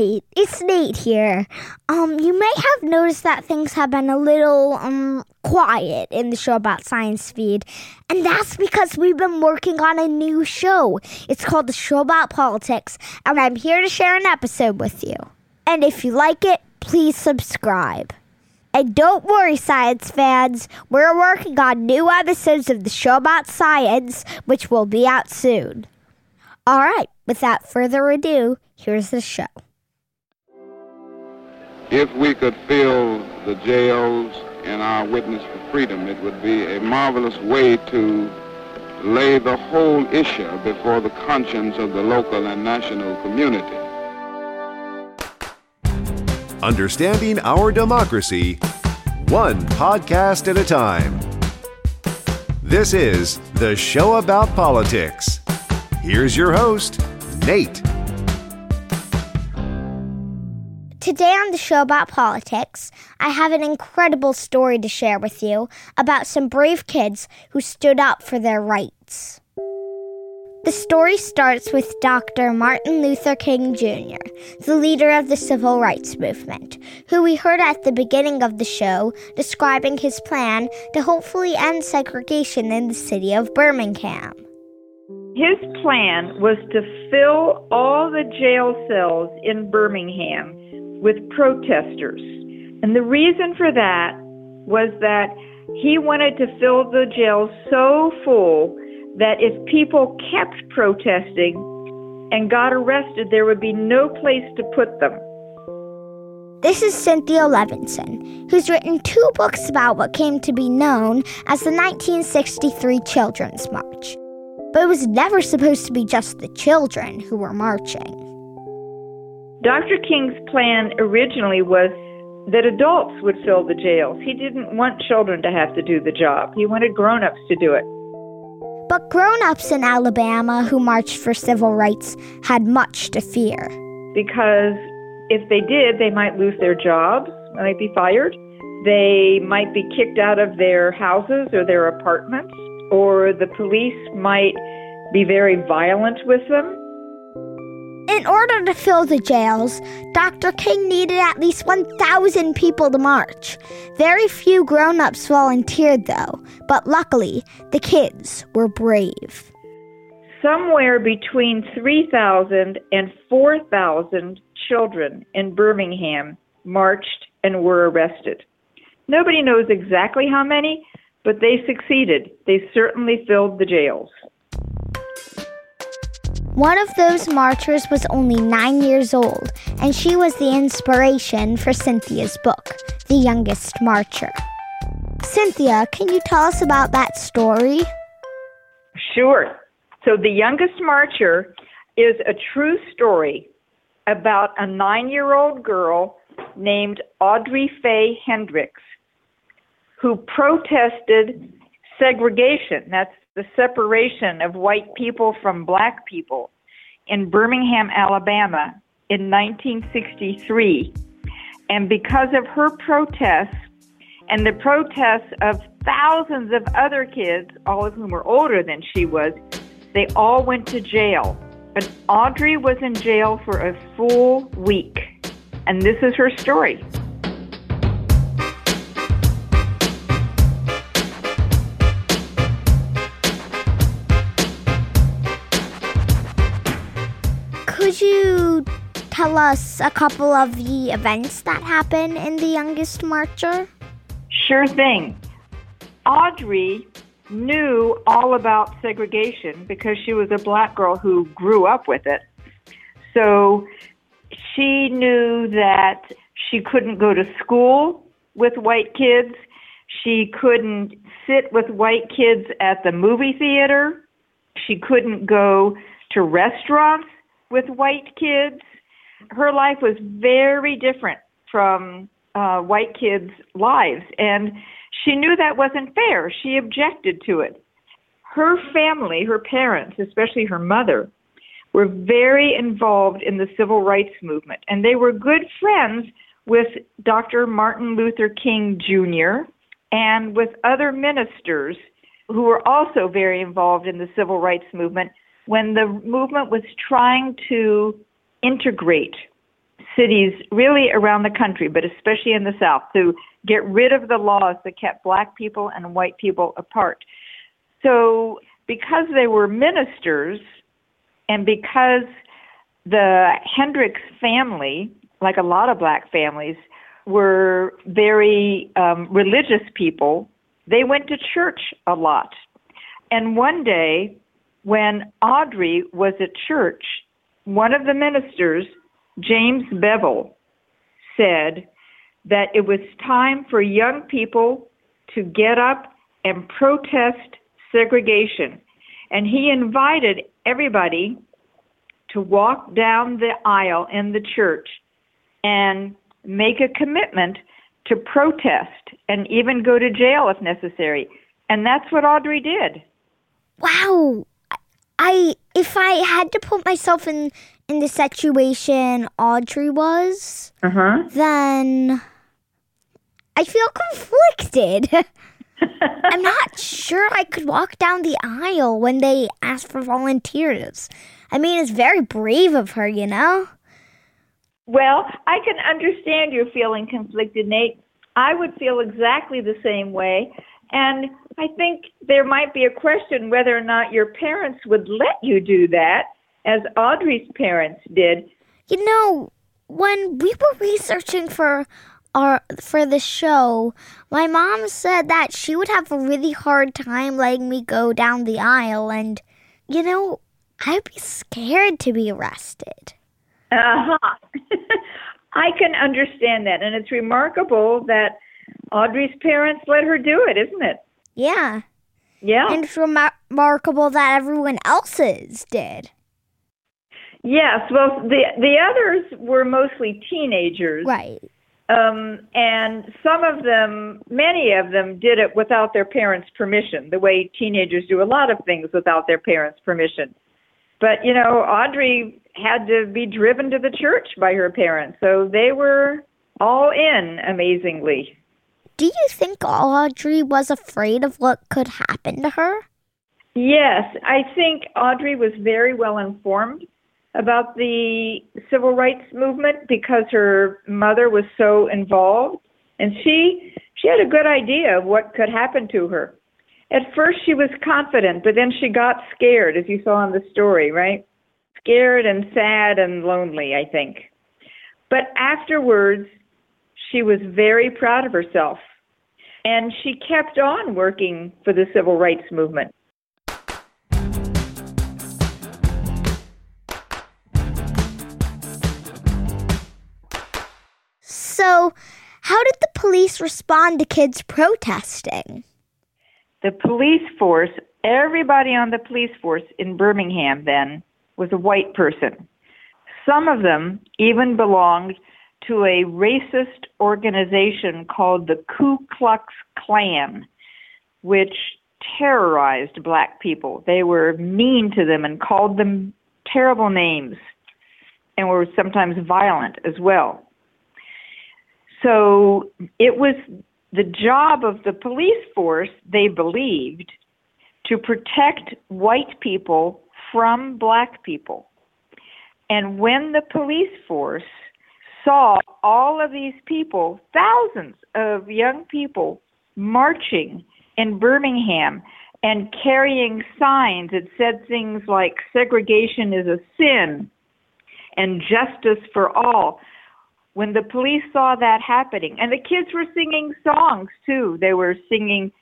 Hi, it's Nate here. Um, you may have noticed that things have been a little um quiet in the show about science feed, and that's because we've been working on a new show. It's called the Show About Politics, and I'm here to share an episode with you. And if you like it, please subscribe. And don't worry, science fans, we're working on new episodes of the Show About Science, which will be out soon. All right, without further ado, here's the show. If we could fill the jails in our witness for freedom, it would be a marvelous way to lay the whole issue before the conscience of the local and national community. Understanding our democracy, one podcast at a time. This is The Show About Politics. Here's your host, Nate. Today on the show about politics, I have an incredible story to share with you about some brave kids who stood up for their rights. The story starts with Dr. Martin Luther King Jr., the leader of the civil rights movement, who we heard at the beginning of the show describing his plan to hopefully end segregation in the city of Birmingham. His plan was to fill all the jail cells in Birmingham with protesters. And the reason for that was that he wanted to fill the jails so full that if people kept protesting and got arrested, there would be no place to put them. This is Cynthia Levinson, who's written two books about what came to be known as the 1963 Children's March. But it was never supposed to be just the children who were marching. Dr. King's plan originally was that adults would fill the jails. He didn't want children to have to do the job. He wanted grown-ups to do it. But grown-ups in Alabama who marched for civil rights had much to fear. Because if they did, they might lose their jobs, they might be fired. They might be kicked out of their houses or their apartments, or the police might be very violent with them. In order to fill the jails, Dr. King needed at least 1,000 people to march. Very few grown ups volunteered, though, but luckily, the kids were brave. Somewhere between 3,000 and 4,000 children in Birmingham marched and were arrested. Nobody knows exactly how many, but they succeeded. They certainly filled the jails. One of those marchers was only nine years old, and she was the inspiration for Cynthia's book, The Youngest Marcher. Cynthia, can you tell us about that story? Sure. So, The Youngest Marcher is a true story about a nine year old girl named Audrey Faye Hendricks who protested segregation. That's the separation of white people from black people in Birmingham, Alabama in 1963. And because of her protests and the protests of thousands of other kids, all of whom were older than she was, they all went to jail. But Audrey was in jail for a full week. And this is her story. Could you tell us a couple of the events that happen in The Youngest Marcher? Sure thing. Audrey knew all about segregation because she was a black girl who grew up with it. So she knew that she couldn't go to school with white kids. She couldn't sit with white kids at the movie theater. She couldn't go to restaurants with white kids. Her life was very different from uh, white kids' lives, and she knew that wasn't fair. She objected to it. Her family, her parents, especially her mother, were very involved in the civil rights movement, and they were good friends with Dr. Martin Luther King Jr. and with other ministers who were also very involved in the civil rights movement when the movement was trying to integrate cities really around the country, but especially in the South, to get rid of the laws that kept black people and white people apart. So, because they were ministers, and because the Hendricks family, like a lot of black families, were very um, religious people, they went to church a lot. And one day, when Audrey was at church, one of the ministers, James Bevel, said that it was time for young people to get up and protest segregation. And he invited everybody to walk down the aisle in the church and make a commitment to protest and even go to jail if necessary. And that's what Audrey did. Wow. I if I had to put myself in in the situation Audrey was, Uh-huh. then I feel conflicted. I'm not sure I could walk down the aisle when they ask for volunteers. I mean, it's very brave of her, you know? Well, I can understand you feeling conflicted, Nate. I would feel exactly the same way. And I think there might be a question whether or not your parents would let you do that, as Audrey's parents did. You know, when we were researching for our for the show, my mom said that she would have a really hard time letting me go down the aisle and you know, I'd be scared to be arrested. Uh huh. I can understand that. And it's remarkable that Audrey's parents let her do it, isn't it? Yeah. Yeah. And it's remarkable that everyone else's did. yes. Well, the the others were mostly teenagers. Right. Um, and some of them, many of them, did it without their parents' permission, the way teenagers do a lot of things without their parents' permission. But, you know, Audrey had to be driven to the church by her parents, so they were all in, amazingly. Do you think Audrey was afraid of what could happen to her? Yes, I think Audrey was very well informed about the civil rights movement because her mother was so involved and she she had a good idea of what could happen to her. At first she was confident, but then she got scared as you saw in the story, right? Scared and sad and lonely, I think. But afterwards she was very proud of herself and she kept on working for the civil rights movement. So, how did the police respond to kids protesting? The police force, everybody on the police force in Birmingham then was a white person. Some of them even belonged to a racist organization called the Ku Klux Klan, which terrorized black people. They were mean to them and called them terrible names and were sometimes violent as well. So it was the job of the police force, they believed, to protect white people from black people. And when the police force saw all of these people, thousands of young people, marching in Birmingham and carrying signs that said things like segregation is a sin and justice for all. When the police saw that happening, and the kids were singing songs too, they were singing,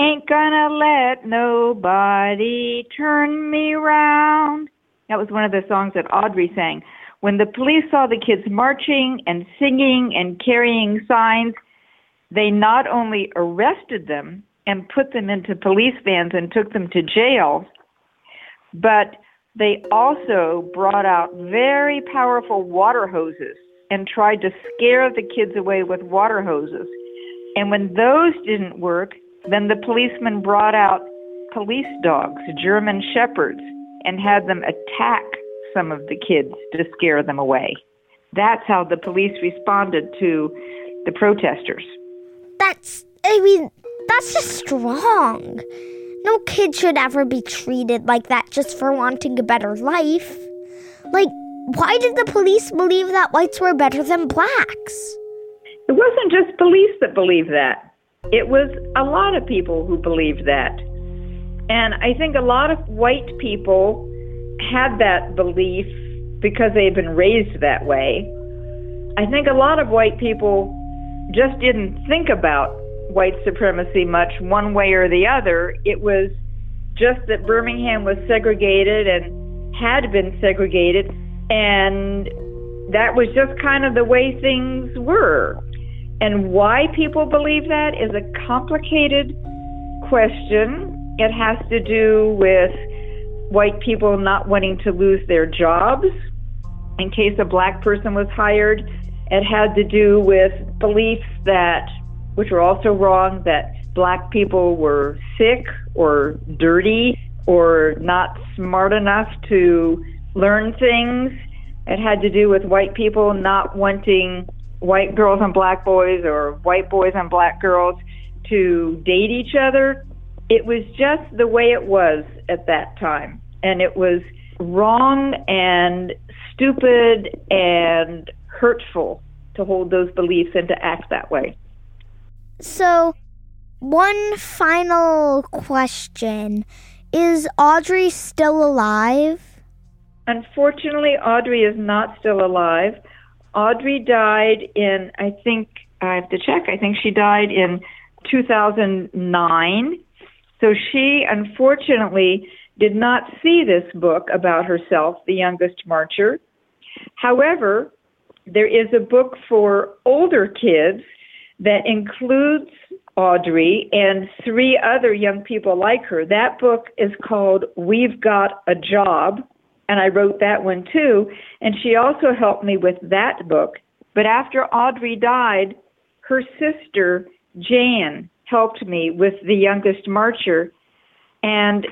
Ain't gonna let nobody turn me round. That was one of the songs that Audrey sang. When the police saw the kids marching and singing and carrying signs, they not only arrested them and put them into police vans and took them to jail, but they also brought out very powerful water hoses and tried to scare the kids away with water hoses. And when those didn't work, then the policemen brought out police dogs, German shepherds, and had them attack some of the kids to scare them away. That's how the police responded to the protesters. That's, I mean, that's just strong. No kid should ever be treated like that just for wanting a better life. Like, why did the police believe that whites were better than blacks? It wasn't just police that believed that. It was a lot of people who believed that. And I think a lot of white people had that belief because they had been raised that way. I think a lot of white people just didn't think about white supremacy much one way or the other. It was just that Birmingham was segregated and had been segregated, and that was just kind of the way things were. And why people believe that is a complicated question. It has to do with white people not wanting to lose their jobs in case a black person was hired. It had to do with beliefs that which were also wrong that black people were sick or dirty or not smart enough to learn things. It had to do with white people not wanting white girls and black boys or white boys and black girls to date each other. It was just the way it was at that time. And it was wrong and stupid and hurtful to hold those beliefs and to act that way. So, one final question Is Audrey still alive? Unfortunately, Audrey is not still alive. Audrey died in, I think, I have to check, I think she died in 2009. So she unfortunately did not see this book about herself, The Youngest Marcher. However, there is a book for older kids that includes Audrey and three other young people like her. That book is called We've Got a Job, and I wrote that one too. And she also helped me with that book. But after Audrey died, her sister, Jan, helped me with The Youngest Marcher. And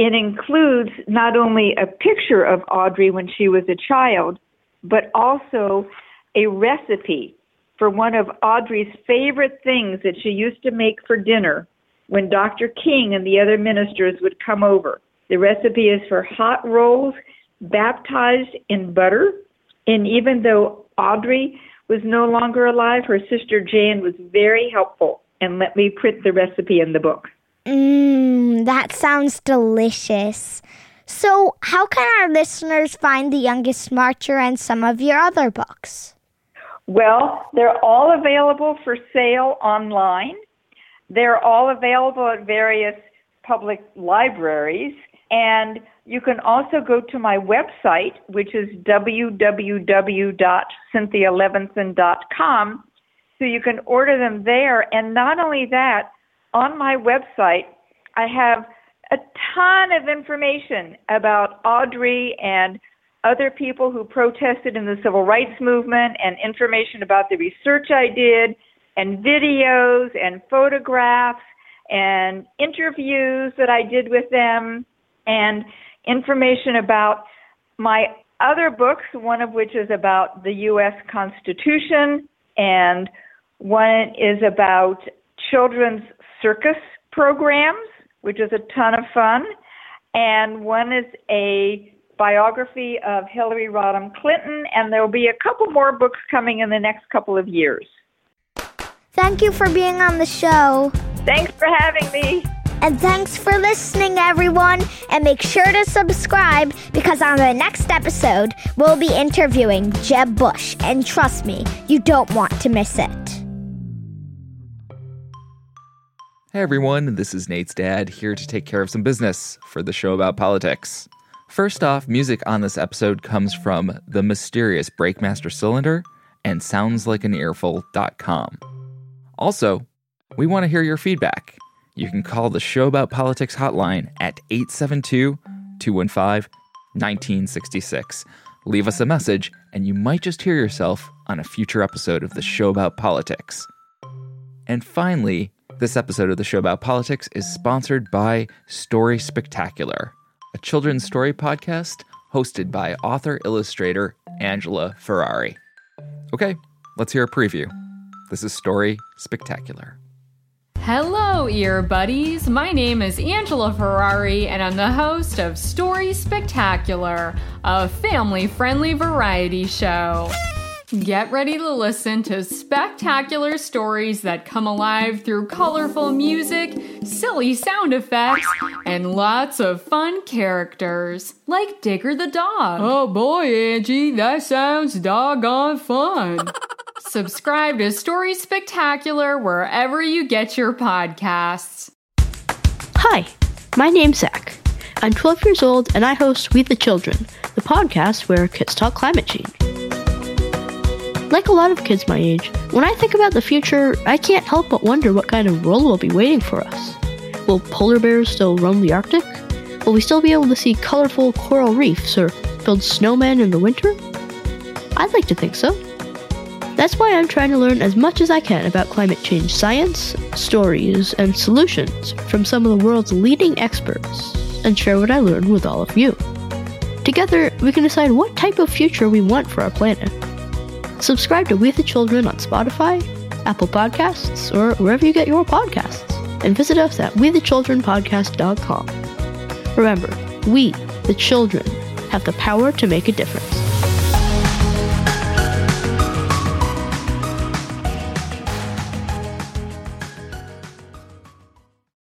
it includes not only a picture of Audrey when she was a child, but also a recipe for one of Audrey's favorite things that she used to make for dinner when Dr. King and the other ministers would come over. The recipe is for hot rolls baptized in butter. And even though Audrey was no longer alive, her sister Jane was very helpful and let me print the recipe in the book. Mm, That sounds delicious. So, how can our listeners find The Youngest Marcher and some of your other books? Well, they're all available for sale online. They're all available at various public libraries. And you can also go to my website, which is www.cynthialevinson.com. So you can order them there. And not only that, on my website, I have a ton of information about Audrey and other people who protested in the civil rights movement and information about the research I did and videos and photographs and interviews that I did with them and information about my other books, one of which is about the U.S. Constitution and one is about children's circus programs, which is a ton of fun, and one is a biography of Hillary Rodham Clinton, and there will be a couple more books coming in the next couple of years. Thank you for being on the show. Thanks for having me. And thanks for listening, everyone. And make sure to subscribe because on the next episode, we'll be interviewing Jeb Bush. And trust me, you don't want to miss it. Hey everyone, this is Nate's dad here to take care of some business for the show about politics. First off, music on this episode comes from the mysterious Breakmaster Cylinder and soundslikeanearful.com. Also, we want to hear your feedback. You can call the show about politics hotline at 872 215 1966. Leave us a message, and you might just hear yourself on a future episode of the show about politics. And finally, this episode of the show about politics is sponsored by Story Spectacular a children's story podcast hosted by author illustrator Angela Ferrari. Okay, let's hear a preview. This is Story Spectacular. Hello, ear buddies. My name is Angela Ferrari, and I'm the host of Story Spectacular, a family friendly variety show. Get ready to listen to spectacular stories that come alive through colorful music, silly sound effects, and lots of fun characters, like Digger the dog. Oh boy, Angie, that sounds doggone fun. Subscribe to Story Spectacular wherever you get your podcasts. Hi, my name's Zach. I'm 12 years old and I host We the Children, the podcast where kids talk climate change. Like a lot of kids my age, when I think about the future, I can't help but wonder what kind of world will be waiting for us. Will polar bears still roam the Arctic? Will we still be able to see colorful coral reefs or build snowmen in the winter? I'd like to think so. That's why I'm trying to learn as much as I can about climate change science, stories, and solutions from some of the world's leading experts and share what I learned with all of you. Together, we can decide what type of future we want for our planet. Subscribe to We the Children on Spotify, Apple Podcasts, or wherever you get your podcasts. And visit us at WeTheChildrenPodcast.com. Remember, we, the children, have the power to make a difference.